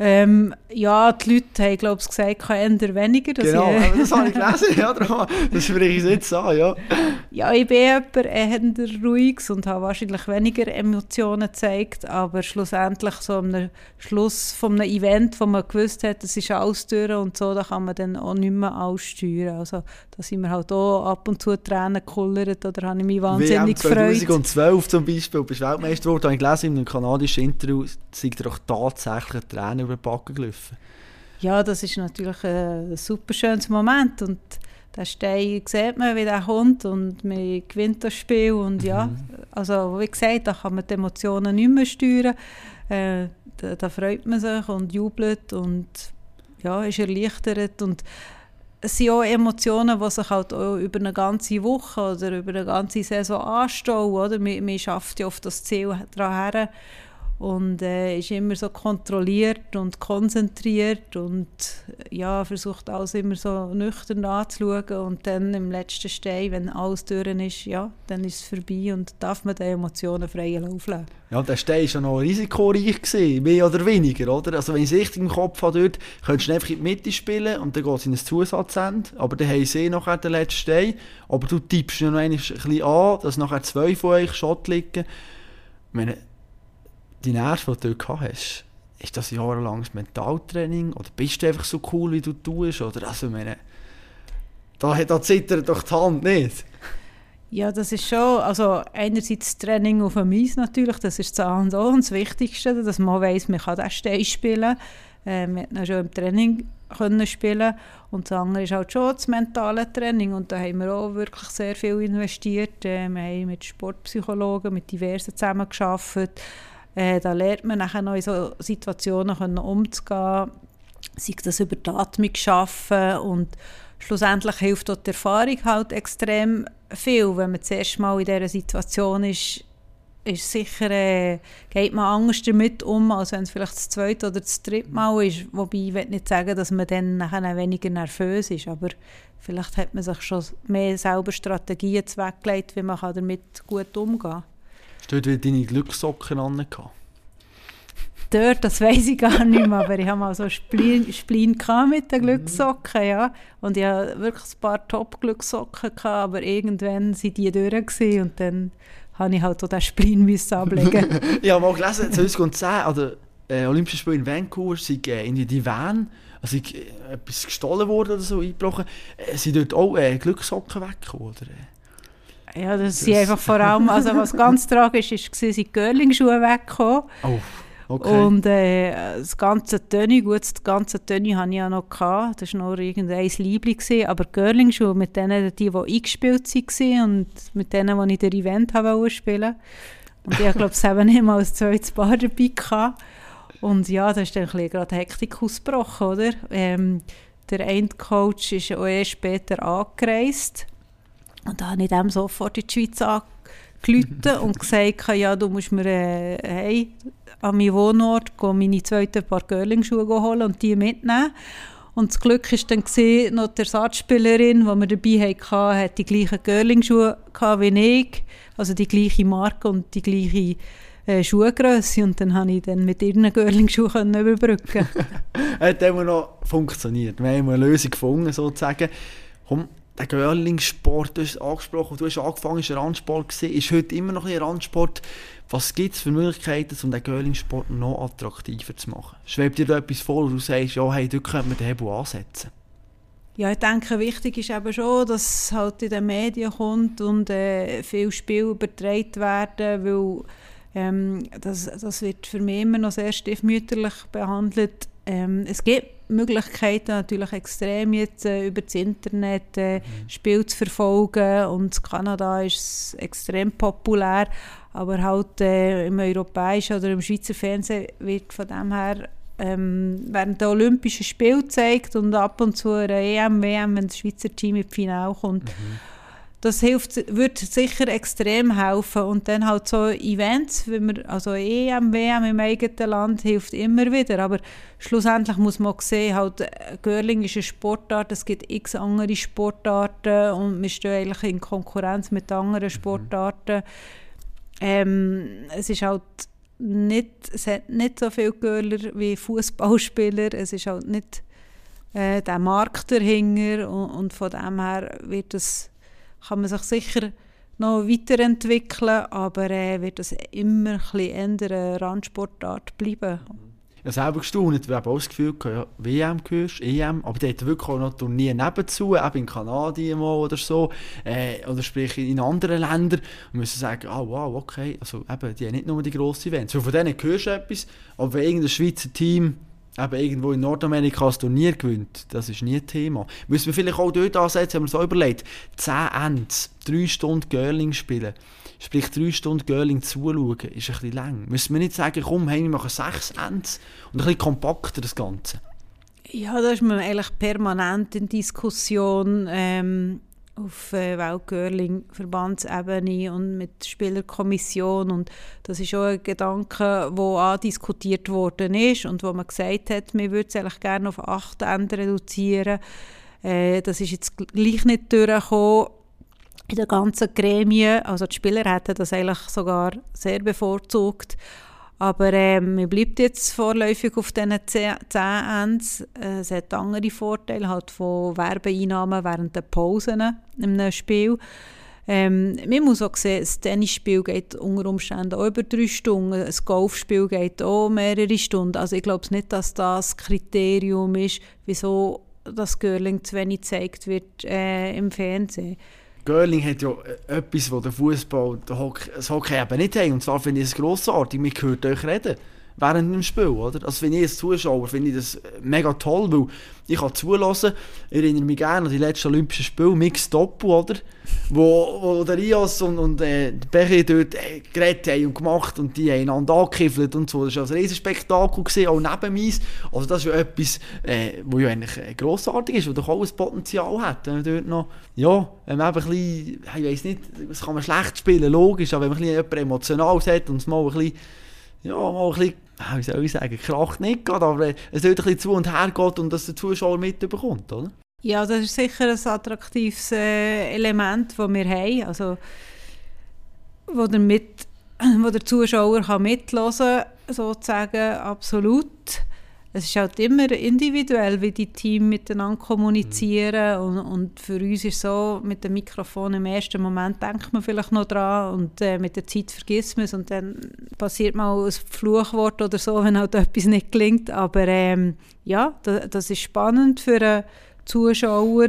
ähm, ja, die Leute haben, glaube ich, gesagt, eher weniger. Genau, ich, das habe ich gelesen, ja, darum, das spreche ich jetzt an, ja. Ja, ich bin jemand eher ruhig und habe wahrscheinlich weniger Emotionen gezeigt, aber schlussendlich so am Schluss von einem Event, wo man gewusst hat, es ist alles durch und so, da kann man dann auch nicht mehr aussteuern. Also da sind wir halt auch ab und zu Tränen gekullert oder habe ich mich wahnsinnig gefreut. 2012 zum Beispiel, bist Weltmeister geworden, habe ich gelesen in einem kanadischen Interview, zeigt er auch tatsächlich Tränen über die Backen gelaufen. Ja, das ist natürlich ein super schönes Moment und der Stein sieht man, wie der kommt und man gewinnt das Spiel und ja, mhm. also wie gesagt, da kann man die Emotionen nicht mehr steuern. Äh, da, da, freut man sich und jubelt und ja, ist erleichtert und es sind auch Emotionen, die sich halt auch über eine ganze Woche oder über eine ganze Saison anstauen. Oder? Man, man schafft ja auf das Ziel daran her und äh, ist immer so kontrolliert und konzentriert und ja, versucht alles immer so nüchtern anzuschauen und dann im letzten Stein, wenn alles durch ist, ja, dann ist es vorbei und darf man den Emotionen freien Lauf lassen. Ja, der Stein war ja noch risikoreich, gewesen, mehr oder weniger, oder? Also wenn ich es richtig im Kopf habe, dort, könntest du einfach in die Mitte spielen und dann geht es in ein Zusatzend, aber dann haben sie nachher den letzten Stein, aber du tippst noch ein bisschen an, dass nachher zwei von euch Schott liegen. Ich meine, die Nerven, die du dort hast, ist das jahrelanges Mentaltraining oder bist du einfach so cool, wie du tust? Oder, also, meine, da, da zittert doch die Hand nicht. Ja, das ist schon, also einerseits das Training auf dem Eis natürlich, das ist das A das Wichtigste, dass man weiss, man kann den Stein spielen. Äh, wir konnten schon im Training können spielen und das andere ist halt schon das mentale Training und da haben wir auch wirklich sehr viel investiert. Äh, wir haben mit Sportpsychologen, mit diversen zusammengearbeitet äh, da lernt man nachher noch in so Situationen können umzugehen, sei das über die Atmung schaffen und schlussendlich hilft dort die Erfahrung halt extrem viel, wenn man zuerst mal in dieser Situation ist, ist sicher, äh, geht man anders damit um, als wenn es vielleicht das zweite oder das dritte Mal ist. Wobei ich will nicht sagen, dass man dann nachher weniger nervös ist, aber vielleicht hat man sich schon mehr selber Strategien zweckgelegt, wie man damit gut umgehen kann. Hast du dort deine Glückssocken an? Dort, das weiß ich gar nicht mehr, aber ich habe mal so Splin, Splin mit den. Glückssocken, ja. Und ich hatte wirklich ein paar Top-Glückssocken, aber irgendwann sind die durch und dann habe ich halt auch den Splin ablegen Ich habe mal gelesen, 2010 an den äh, Olympischen Spielen in Vancouver sind äh, in die Van also ich, äh, etwas gestohlen worden oder so, eingebrochen. Äh, sind dort auch äh, Glückssocken weggekommen, oder? Ja, das, das sind einfach vor allem, also was ganz tragisch ist, waren, sind die Girling-Schuhe weggekommen. Oh. Okay. Und äh, das ganze Tönni, gut, das ganze Tönni hatte ich ja noch. Gehabt. Das war noch irgendein Liebling. Aber Girling-Schuhe mit denen, die, die eingespielt waren und mit denen, die ich den Event habe spielen Und ich glaube, es haben nicht mal als zweites Paar dabei gehabt. Und ja, da ist dann gerade Hektik ausgebrochen, oder? Ähm, der Endcoach ist auch erst später angereist. Und da habe ich dem sofort in die Schweiz angerufen und gesagt, ja, du musst mir äh, hey, an meinen Wohnort meine zweiten paar Girling-Schuhe holen und die mitnehmen. Und das Glück war dann, gewesen, noch die Ersatzspielerin, die wir dabei hatten, hat die gleichen Girling-Schuhe wie ich. Also die gleiche Marke und die gleiche äh, Schuhgröße. Und dann konnte ich dann mit ihren Girling-Schuhen überbrücken. hat immer noch funktioniert. Wir haben eine Lösung gefunden, sozusagen. Komm, der Girling-Sport, du hast es angesprochen, du hast angefangen, es war Randsport, gewesen, ist heute immer noch ein Randsport. Was gibt es für Möglichkeiten, um den Girling-Sport noch attraktiver zu machen? Schwebt dir da etwas vor, wo du sagst, ja, hey, dort könnte man den Hebel ansetzen? Ja, ich denke, wichtig ist eben schon, dass es halt in den Medien kommt und äh, viele Spiele übertragen werden, weil ähm, das, das wird für mich immer noch sehr stiefmütterlich behandelt. Ähm, es gibt Möglichkeiten natürlich extrem jetzt äh, über das Internet äh, mhm. Spiel zu verfolgen und in Kanada ist extrem populär, aber halt äh, im europäischen oder im Schweizer Fernsehen wird von dem her ähm, während der Olympischen Spiele gezeigt und ab und zu eine EM, WM, wenn das Schweizer Team ins Finale kommt. Mhm. Das hilft, wird sicher extrem helfen und dann halt so Events, wie wir, also EM, WM im eigenen Land hilft immer wieder, aber schlussendlich muss man auch sehen, halt Girling ist eine Sportart, es gibt x andere Sportarten und wir stehen eigentlich in Konkurrenz mit anderen mhm. Sportarten. Mhm ähm, es ist halt nicht, es hat nicht so viele Göller wie Fußballspieler. Es ist halt nicht äh, der Markt dahinter und, und von dem her wird es, kann man sich sicher noch weiterentwickeln, aber äh, wird es immer ein bisschen Randsportart bleiben. Habe selber gestaunt, wir haben auch das Gefühl, ja, WM gehörst, EM, aber dort wirklich auch noch Turnier nebenzu, eben in Kanada mal oder so, äh, oder sprich in anderen Ländern, und müssen sagen, ah wow, okay, also eben, die haben nicht nur die grossen Events, weil von denen hörst du etwas, aber wenn irgendein Schweizer Team eben irgendwo in Nordamerika das Turnier gewinnt, das ist nie ein Thema. Müssen wir vielleicht auch dort ansetzen, haben wir so überlegt, 10 Ends, 3 Stunden Girling spielen, sprich drei Stunden Girling zuschauen, ist ein bisschen lang. Müssen wir nicht sagen, komm, hey, wir machen sechs Ends und ein bisschen kompakter das Ganze? Ja, da ist man eigentlich permanent in Diskussion ähm, auf äh, Weltgirling-Verbandsebene und mit Spielerkommission und das ist auch ein Gedanke, der andiskutiert worden ist und wo man gesagt hat, man würde es eigentlich gerne auf acht Enden reduzieren. Äh, das ist jetzt gleich nicht durchgekommen in der ganzen Gremie. Also die Spieler hätten das eigentlich sogar sehr bevorzugt. Aber ähm, man bleibt jetzt vorläufig auf diesen 10 Ends. Äh, es hat andere Vorteile halt von Werbeeinnahmen während der Pausen einem Spiel. Ähm, man muss auch sehen, ein Tennisspiel geht unter Umständen auch über drei Stunden, ein Golfspiel geht auch mehrere Stunden. Also ich glaube nicht, dass das Kriterium ist, wieso das Girling zu wenig gezeigt wird äh, im Fernsehen. Görling hat ja etwas, was der Fußball, das Hockey eben nicht hat. Und zwar finde ich es grossartig. Man hört euch reden. Während dem Spiel, oder? Also wenn ich als Zuschauer finde ich das mega toll, weil ich kann zulassen, ich erinnere mich gerne an die letzten Olympischen Spiele, Mix Doppel, oder? Wo, wo der Rios und, und äh, der Becher dort äh, geredet haben und gemacht und die haben einander angekiffelt und so. Das war ein riesen Spektakel, gewesen, auch neben mir. Also das ist ja etwas, äh, wo ja eigentlich äh, grossartig ist, wo doch auch ein Potenzial hat, wenn man dort noch, ja, wenn man eben ein bisschen, ich weiss nicht, das kann man schlecht spielen, logisch, aber wenn man ein bisschen emotional hat und es mal ein bisschen ja, mal ein bisschen, wie soll ich sagen, kracht nicht geht, aber es dort ein bisschen zu und her geht und dass der Zuschauer mitbekommt, oder? Ja, das ist sicher ein attraktives äh, Element, das wir haben, also wo der, mit, wo der Zuschauer kann kann, sozusagen, absolut es ist halt immer individuell, wie die Teams miteinander kommunizieren. Mhm. und, und, für uns ist so, mit dem Mikrofon im ersten Moment denkt man vielleicht noch dran und äh, mit der Zeit vergisst man es und dann passiert mal ein Fluchwort oder so, wenn halt etwas nicht gelingt, aber ähm, ja, das, das ist spannend für einen Zuschauer,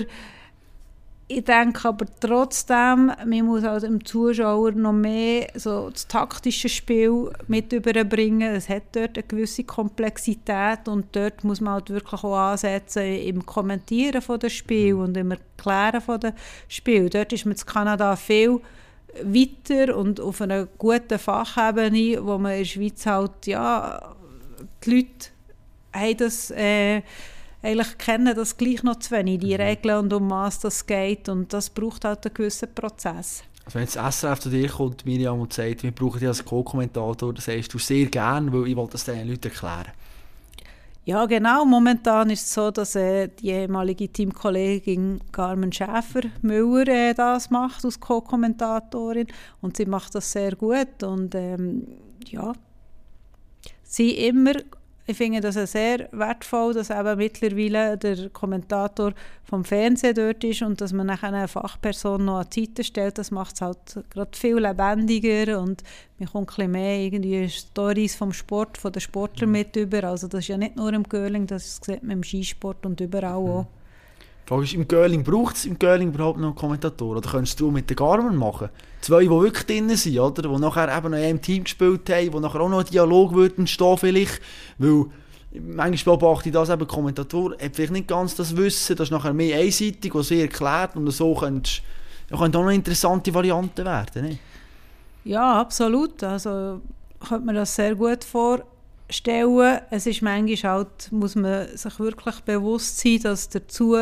ich denke aber trotzdem, man muss also dem Zuschauer noch mehr so das taktische Spiel mit überbringen. Es hat dort eine gewisse Komplexität und dort muss man halt wirklich auch ansetzen im Kommentieren von dem Spiel mhm. und im Erklären von dem Spiel. Dort ist man in Kanada viel weiter und auf einer guten Fachebene, wo man in der Schweiz halt, ja, die Leute haben das... Äh, eigentlich kennen das gleich noch zu wenig, die mhm. Regeln und um was das geht und das braucht halt einen gewissen Prozess. Also wenn jetzt SRF zu dir kommt, Miriam, und sagt, wir brauchen dich als Co-Kommentator, das sagst du sehr gerne, weil ich wollte das den Leuten erklären. Ja, genau. Momentan ist es so, dass äh, die ehemalige Teamkollegin Carmen Schäfer-Müller äh, das macht als Co-Kommentatorin und sie macht das sehr gut und ähm, ja, sie immer ich finde das sehr wertvoll, dass eben mittlerweile der Kommentator vom Fernsehen dort ist und dass man nachher eine Fachperson noch an die Seite stellt. Das macht es halt gerade viel lebendiger und man kommt ein bisschen mehr irgendwie Stories vom Sport, von den Sportlern mhm. mit über. Also das ist ja nicht nur im Curling, das sieht man im Skisport und überall mhm. auch. Frage ist, im Göling braucht es im Göling überhaupt noch einen Kommentator? Oder könntest du mit den Garmen machen? Zwei, die wirklich drin sind, oder? Die nachher eben noch einem Team gespielt haben, wo nachher auch noch ein Dialog wird entstehen vielleicht. Weil manchmal beobachte ich das eben, Kommentator hat vielleicht nicht ganz das Wissen, das ist nachher mehr einseitig, was sie erklärt und so könnte ja, könnte auch noch interessante Varianten werden, nicht? Ja, absolut. Also könnte man das sehr gut vorstellen. Es ist manchmal halt, muss man sich wirklich bewusst sein, dass dazu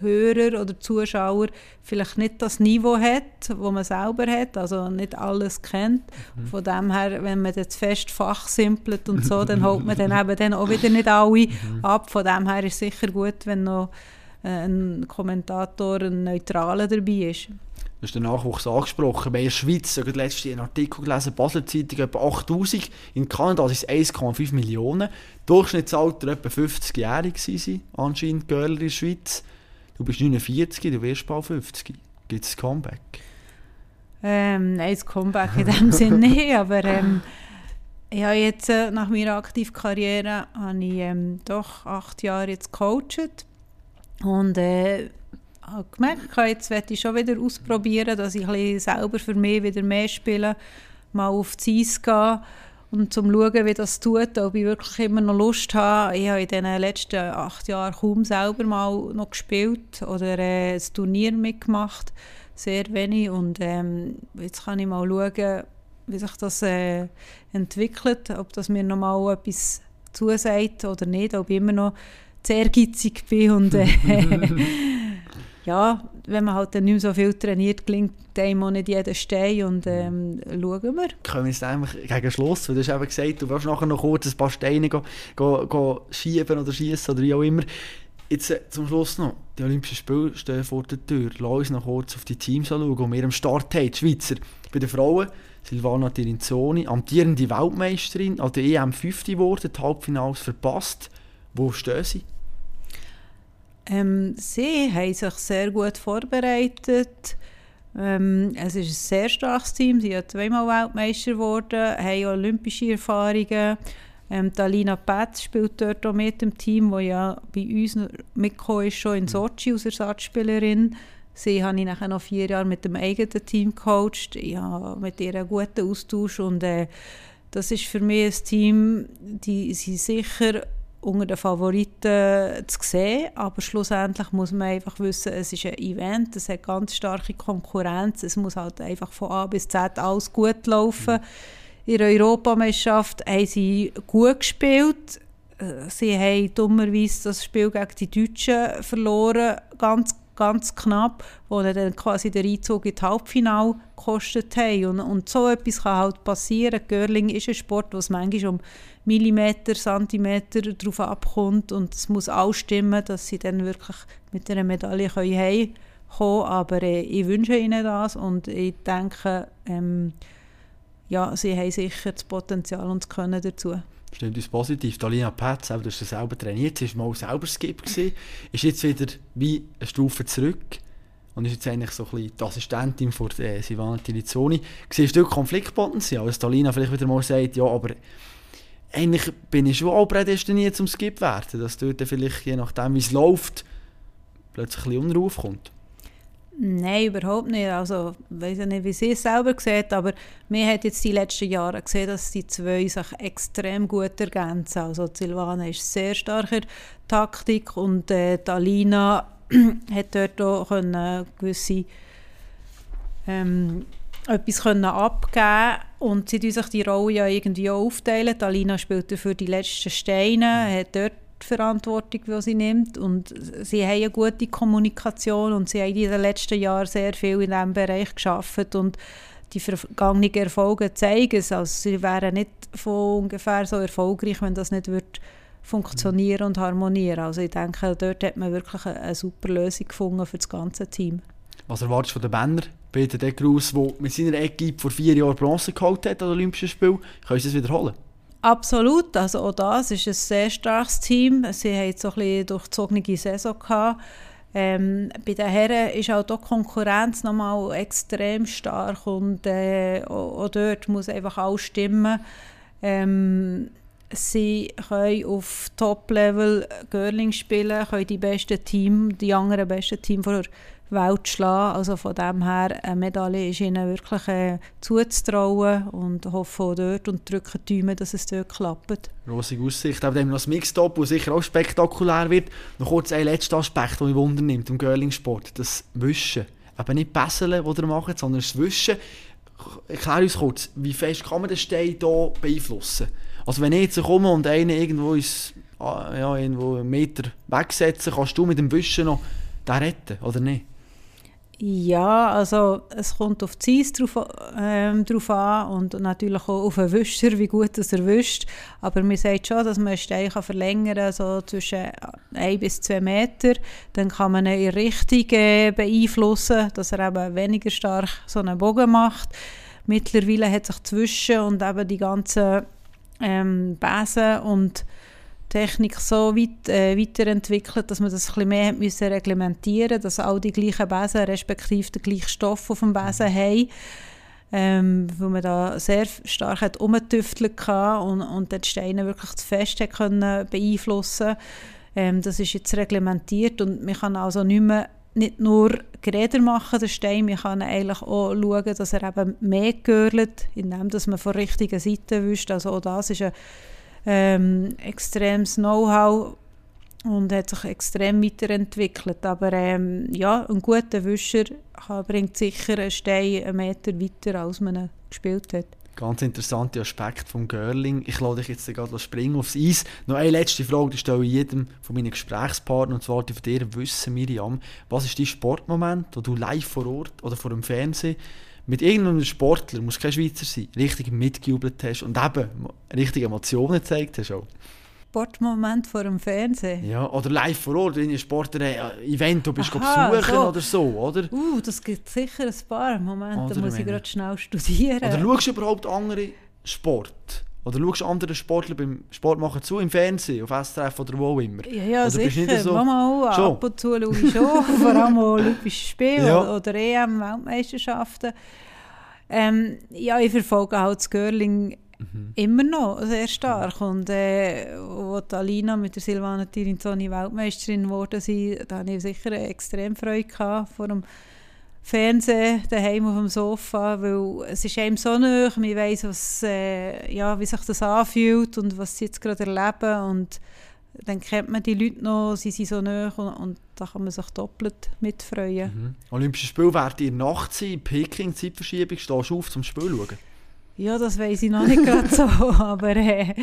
Hörer oder Zuschauer vielleicht nicht das Niveau hat, wo man selber hat, also nicht alles kennt. Mhm. Von dem her, wenn man jetzt fest fachsimpelt und so, dann holt man dann eben dann auch wieder nicht alle mhm. ab. Von dem her ist es sicher gut, wenn noch äh, ein Kommentator, ein Neutraler dabei ist. Du hast den Nachwuchs angesprochen. in der Schweiz, ich habe letztens einen Artikel gelesen, Basel Zeitung etwa 8000, in Kanada sind es 1,5 Millionen. Durchschnittsalter etwa 50-jährig waren anscheinend Girl in der Schweiz. Du bist 49, du wirst bald 50. Gibt es ein Comeback? Ähm, nein, das Comeback in dem Sinne nicht, aber ähm, ich jetzt äh, nach meiner aktiven Karriere habe ich, ähm, doch acht Jahre jetzt gecoacht und äh, habe gemerkt, jetzt werde ich schon wieder ausprobieren, dass ich selber für mich wieder mehr spiele, mal auf die Eis gehen und zum schauen, wie das tut, ob ich wirklich immer noch Lust habe. Ich habe in den letzten acht Jahren kaum selber mal noch gespielt oder äh, ein Turnier mitgemacht, sehr wenig. Und ähm, jetzt kann ich mal schauen, wie sich das äh, entwickelt, ob das mir noch mal etwas zusagt oder nicht, ob ich immer noch sehr ehrgeizig bin und äh, ja, wenn man halt dann nicht mehr so viel trainiert, gelingt einem auch nicht jeder Stein und ähm, schauen wir. Können wir jetzt einfach gegen Schluss, weil du hast eben gesagt, du willst nachher noch kurz ein paar Steine go, go, go schieben oder schießen oder wie auch immer. Jetzt äh, zum Schluss noch, die Olympischen Spiele stehen vor der Tür. Lass uns noch kurz auf die Teams anschauen, die wir am Start haben, die Schweizer. Bei den Frauen Silvana Tirinzoni, amtierende Weltmeisterin, an der EM 50 geworden, die Halbfinals verpasst. Wo stehen sie? Ähm, sie haben sich sehr gut vorbereitet. Ähm, es ist ein sehr starkes Team. Sie sind zweimal Weltmeister geworden, haben olympische Erfahrungen. Ähm, Talina Petz spielt dort auch mit dem Team, wo ja bei uns mitgekommen ist, schon in Sochi als Ersatzspielerin. Sie habe ich nachher noch vier Jahre mit dem eigenen Team gecoacht. Ich habe mit ihr einen guten Austausch und äh, das ist für mich ein Team, die sind sicher unter den Favoriten zu sehen, aber schlussendlich muss man einfach wissen, es ist ein Event, es hat ganz starke Konkurrenz, es muss halt einfach von A bis Z alles gut laufen. In der Europameisterschaft haben sie gut gespielt, sie haben dummerweise das Spiel gegen die Deutschen verloren, ganz ganz knapp, wo dann quasi der Einzug in das Halbfinale gekostet haben. Und, und so etwas kann halt passieren. Curling ist ein Sport, wo es manchmal um Millimeter, Zentimeter drauf abkommt und es muss auch stimmen, dass sie dann wirklich mit einer Medaille heimkommen können. Aber äh, ich wünsche ihnen das und ich denke, ähm, ja, sie haben sicher das Potenzial und das Können dazu. Stimmt uns positiv. Dalina Petz, du hast selber trainiert, sie war mal selber Skip, gewesen, ist jetzt wieder wie eine Stufe zurück und ist jetzt eigentlich so ein bisschen die Assistentin von äh, Silvana Tilizzoni. Siehst du Konfliktpotenzial, als Dalina vielleicht wieder mal sagt, ja, aber eigentlich bin ich schon auch prädestiniert zum Skip werden, dass dort vielleicht, je nachdem wie es läuft, plötzlich ein bisschen Unruhe kommt. Nein, überhaupt nicht. Also, ich weiß nicht, wie sie es selber sieht, aber mir hat jetzt die letzten Jahre gesehen, dass die zwei sich extrem gut ergänzen. Also Silvana ist sehr starker Taktik und äh, Alina hat dort auch gewisse ähm, etwas können abgeben und sie sich die Rolle ja irgendwie auch aufteilen. Alina spielt dafür die letzten Steine, hat dort die Verantwortung, die sie nimmt. Und sie haben eine gute Kommunikation und sie haben in den letzten Jahren sehr viel in diesem Bereich geschafft und die vergangenen Erfolge zeigen es. Also sie wären nicht von ungefähr so erfolgreich, wenn das nicht wird funktionieren und harmonieren. Also ich denke, dort hat man wirklich eine, eine super Lösung gefunden für das ganze Team. Was erwartest du von den Männern? Peter Degrus, der mit seiner Equipe vor vier Jahren Bronze geholt hat an den Olympischen Spielen. Können Sie das wiederholen? Absolut, also auch das ist ein sehr starkes Team. Sie haben so ein durchzogene Saison gehabt. Ähm, bei den Herren ist auch die Konkurrenz nochmal extrem stark und äh, auch, dort muss einfach alles stimmen. Ähm, sie können auf Top-Level Girling spielen, können die besten Team, die anderen besten Team von Welt schlagen. Also von dem her, eine Medaille ist ihnen wirklich äh, zuzutrauen und hoffe auch dort und drücke die Daumen, dass es dort klappt. Rosige Aussicht. Aber dann noch das Mixtop, das sicher auch spektakulär wird. Noch kurz ein letzter Aspekt, der mich wundernimmt im Girling-Sport. Das Wischen. Eben nicht Besseln, das ihr macht, sondern das Wischen. Erklär uns kurz, wie fest kann man den Stein hier beeinflussen? Also wenn ich jetzt komme und einen irgendwo, ist, ah, ja, irgendwo einen Meter wegsetzen, kannst du mit dem Wischen noch den retten, oder nicht? Ja, also es kommt auf die Eis drauf, ähm, drauf an und natürlich auch auf den Wischer, wie gut das er wischt. Aber man sagt schon, dass man einen Stein verlängern kann, so zwischen 1 bis 2 Meter. Dann kann man ihn in Richtung äh, beeinflussen, dass er eben weniger stark so einen Bogen macht. Mittlerweile hat sich zwischen und eben die ganzen ähm, Besen und Technik so weit äh, weiterentwickelt, dass man das ein bisschen mehr müssen reglementieren dass all die gleichen Besen, respektive den gleichen Stoff auf dem Besen mhm. haben. Ähm, wo man da sehr stark hat umgetüftelt und, und die Steine wirklich zu fest hat können beeinflussen ähm, Das ist jetzt reglementiert und man kann also nicht mehr nicht nur Geräder machen, der Stein, man kann eigentlich auch schauen, dass er eben mehr gehört, indem dass man von der richtigen Seite wischt. Also auch das ist eine ähm, extremes Know-how und hat sich extrem weiterentwickelt. Aber ähm, ja, ein guter Wischer bringt sicher einen Stein einen Meter weiter, als man gespielt hat. Ganz interessanter Aspekt vom Girling. Ich lade dich jetzt gerade springen aufs Eis. Noch eine letzte Frage, die stelle ich jedem von meinen Gesprächspartnern, und zwar die von dir wissen, Miriam, was ist dein Sportmoment, wo du live vor Ort oder vor dem Fernsehen mit irgendeinem Sportler, muss kein Schweizer sein, richtig mitgejubelt hast und eben richtig Emotionen gezeigt hast auch. Sportmoment vor dem Fernsehen? Ja, oder live vor Ort, wenn ein Sportler-Event du bist Aha, besuchen so. oder so, oder? Uh, das gibt sicher ein paar Momente, da muss ich gerade schnell studieren. Oder schaust du überhaupt andere Sport? Oder schaust anderen Sportler beim Sport machen zu im Fernsehen, auf SRF oder wo immer? Ja, ja oder sicher. So? Mal, schon? ab und zu schaue ich schon, vor allem Olympische Spiele ja. oder EM-Weltmeisterschaften. Ähm, ja, ich verfolge halt das Girling mhm. immer noch sehr stark. Und äh, als Alina mit der Silvana Tirinzoni Weltmeisterin geworden sind, da hatte ich sicher extrem Freude gehabt vor dem Fernsehen daheim auf dem Sofa, weil es ist einem so nah, man weiss, was, äh, ja, wie sich das anfühlt und was sie jetzt gerade erleben und dann kennt man die Leute noch, sie sind so nah und, und da kann man sich doppelt mitfreuen. Mhm. Olympische Spiele werden in der Nacht sein, Peking, Zeitverschiebung, stehst du auf zum Spiel schauen? Ja, das weiß ich noch nicht gerade so, aber äh,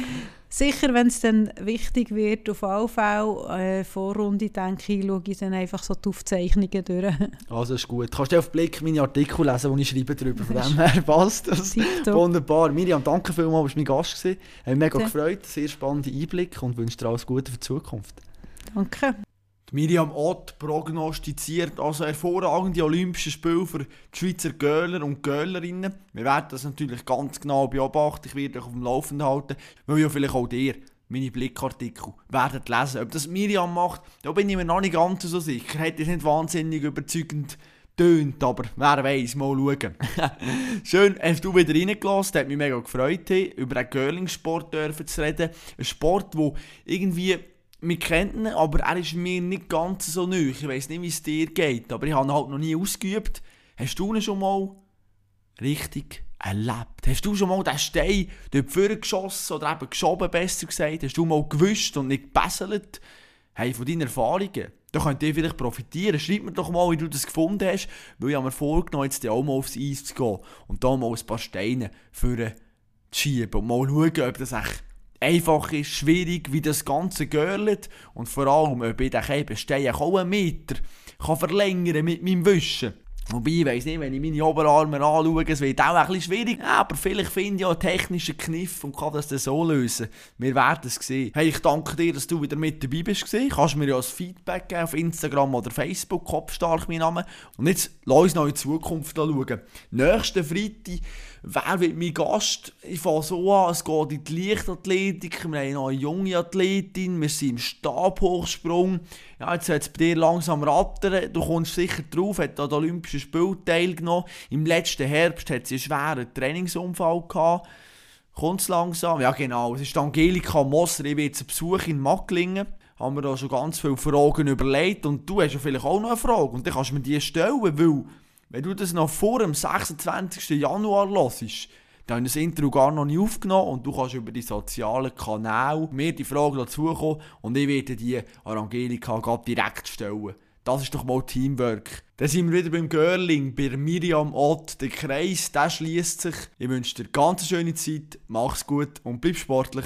sicher, wenn es dann wichtig wird, auf alle Fälle, äh, Vorrunde, denke ich, schaue ich dann einfach so die Aufzeichnungen durch. Also ist gut. Kannst du auf Blick meine Artikel lesen, die ich schreibe darüber, von dem her passt das. Wunderbar. Miriam, danke vielmals, du warst mein Gast. Gewesen. Hat mich mega ja. gefreut, sehr spannende Einblick und wünsche dir alles Gute für die Zukunft. Danke. Miriam Ott prognostiziert also hervorragende Olympische Spiele für die Schweizer Göhler und Göhlerinnen. Wir werden das natürlich ganz genau beobachten. Ich werde euch auf dem Laufenden halten, weil ja vielleicht auch dir meine Blickartikel werden lesen. Ob das Miriam macht, da bin ich mir noch nicht ganz so sicher. Hätte es nicht wahnsinnig überzeugend tönt, aber wer weiß, mal schauen. Schön, hast du wieder reingelassen, hat mich mega gefreut, über einen Girling-Sport zu reden. Ein Sport, wo irgendwie wir kennen ihn, aber er ist mir nicht ganz so neu. Ich weiß nicht, wie es dir geht, aber ich habe ihn halt noch nie ausgeübt. Hast du ihn schon mal richtig erlebt? Hast du schon mal den Stein dort geschossen oder eben geschoben, besser gesagt? Hast du mal gewischt und nicht gebesselt? Hey, von deinen Erfahrungen, da könnt ihr vielleicht profitieren. Schreib mir doch mal, wie du das gefunden hast, weil ich habe mir vorgenommen, jetzt auch mal aufs Eis zu gehen und da mal ein paar Steine für zu schieben und mal schauen, ob das echt einfach ist, schwierig, wie das Ganze görlet und vor allem, ob ich den Käbenstein auch einen Meter kann verlängern mit meinem Wischen. Wobei, ich weiss nicht, wenn ich meine Oberarme anschaue, es wird auch bisschen schwierig, aber vielleicht finde ich auch einen technischen Kniff und kann das dann so lösen. Wir werden es sehen. Hey, ich danke dir, dass du wieder mit dabei bist. Kannst mir ja ein Feedback geben auf Instagram oder Facebook, Kopfstark mein Name. Und jetzt lass uns noch in die Zukunft schauen. Nächsten Freitag wer wird mein Gast? Ich fange so an, es geht in die Leichtathletik, wir haben eine junge Athletin, wir sind im Stabhochsprung. Ja, jetzt hat es bei dir langsam rattern, du kommst sicher drauf, hat an den Olympischen Spielen teilgenommen. Im letzten Herbst hat sie einen schweren Trainingsunfall gehabt. Kommt es langsam? Ja genau, es ist Angelika Moser, ich werde zu Besuch in Macklingen haben wir da schon ganz viele Fragen überlegt und du hast ja vielleicht auch noch eine Frage und dann kannst du mir die stellen, weil wenn du das noch vor dem 26. Januar hörst, dann ist das Intro gar noch nicht aufgenommen und du kannst über die sozialen Kanäle mir die Frage dazukommen und ich werde die an Angelika direkt stellen. Das ist doch mal Teamwork. Dann sind wir wieder beim Girling, bei Miriam Ott. Der Kreis, der schließt sich. Ich wünsche dir ganz schöne Zeit, mach's gut und bleib sportlich.